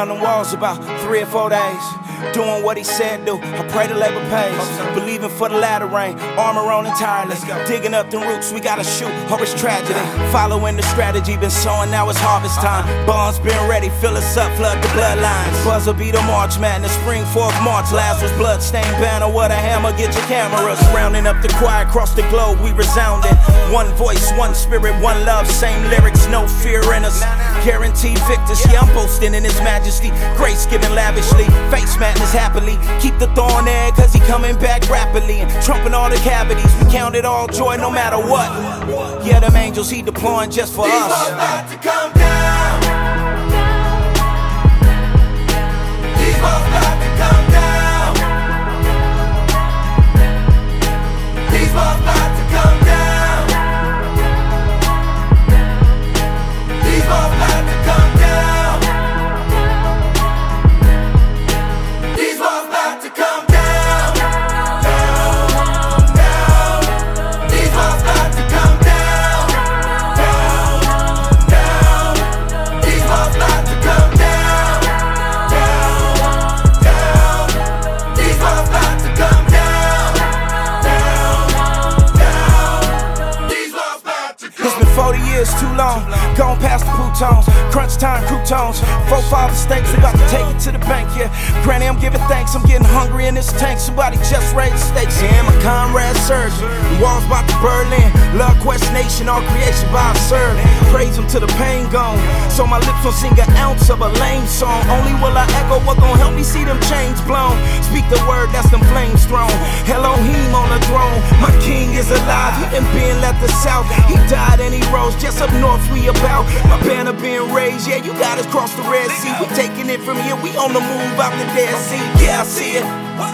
around the walls about three or four days. Doing what he said do. I pray the labor pays. Believing for the latter rain. Armor on and entirely. Digging up the roots, we gotta shoot. Hope it's tragedy. Following the strategy, been sowing, now it's harvest time. Bonds been ready, fill us up, flood the bloodlines. Buzzer beat a March Madness, spring 4th March. Last was bloodstained banner. What a hammer, get your cameras. Rounding up the choir across the globe, we resounding. One voice, one spirit, one love, same lyrics, no fear in us. Guaranteed victors, yeah, I'm boasting in His Majesty. Grace given lavishly, face madness happily. Keep the thorn there, cause he coming back rapidly. And trumping all the cavities, we count it all joy no matter what. Yeah, them angels he deploying just for us. Croutons, crunch time croutons. Four five steaks, about to take it to the bank, yeah. Granny, I'm giving thanks, I'm getting hungry in this tank. Somebody just raised the stakes, yeah. My comrade surgeon, walls about Berlin. Love Quest Nation, all creation by serve. Praise him till the pain gone. So my lips won't sing an ounce of a lame song. Only will I echo what gon' help me see them chains blown. Speak the word, that's them flames thrown. Elohim on the throne, my king is alive. He done been left the south. He died and he rose just up north. We about my banner being raised. Yeah, you got us cross the Red Sea. We taking it from here. We on the move out the Dead Sea. Yeah, I see it.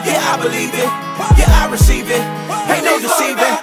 Yeah, I believe it. Yeah, I receive it. Ain't no deceiving.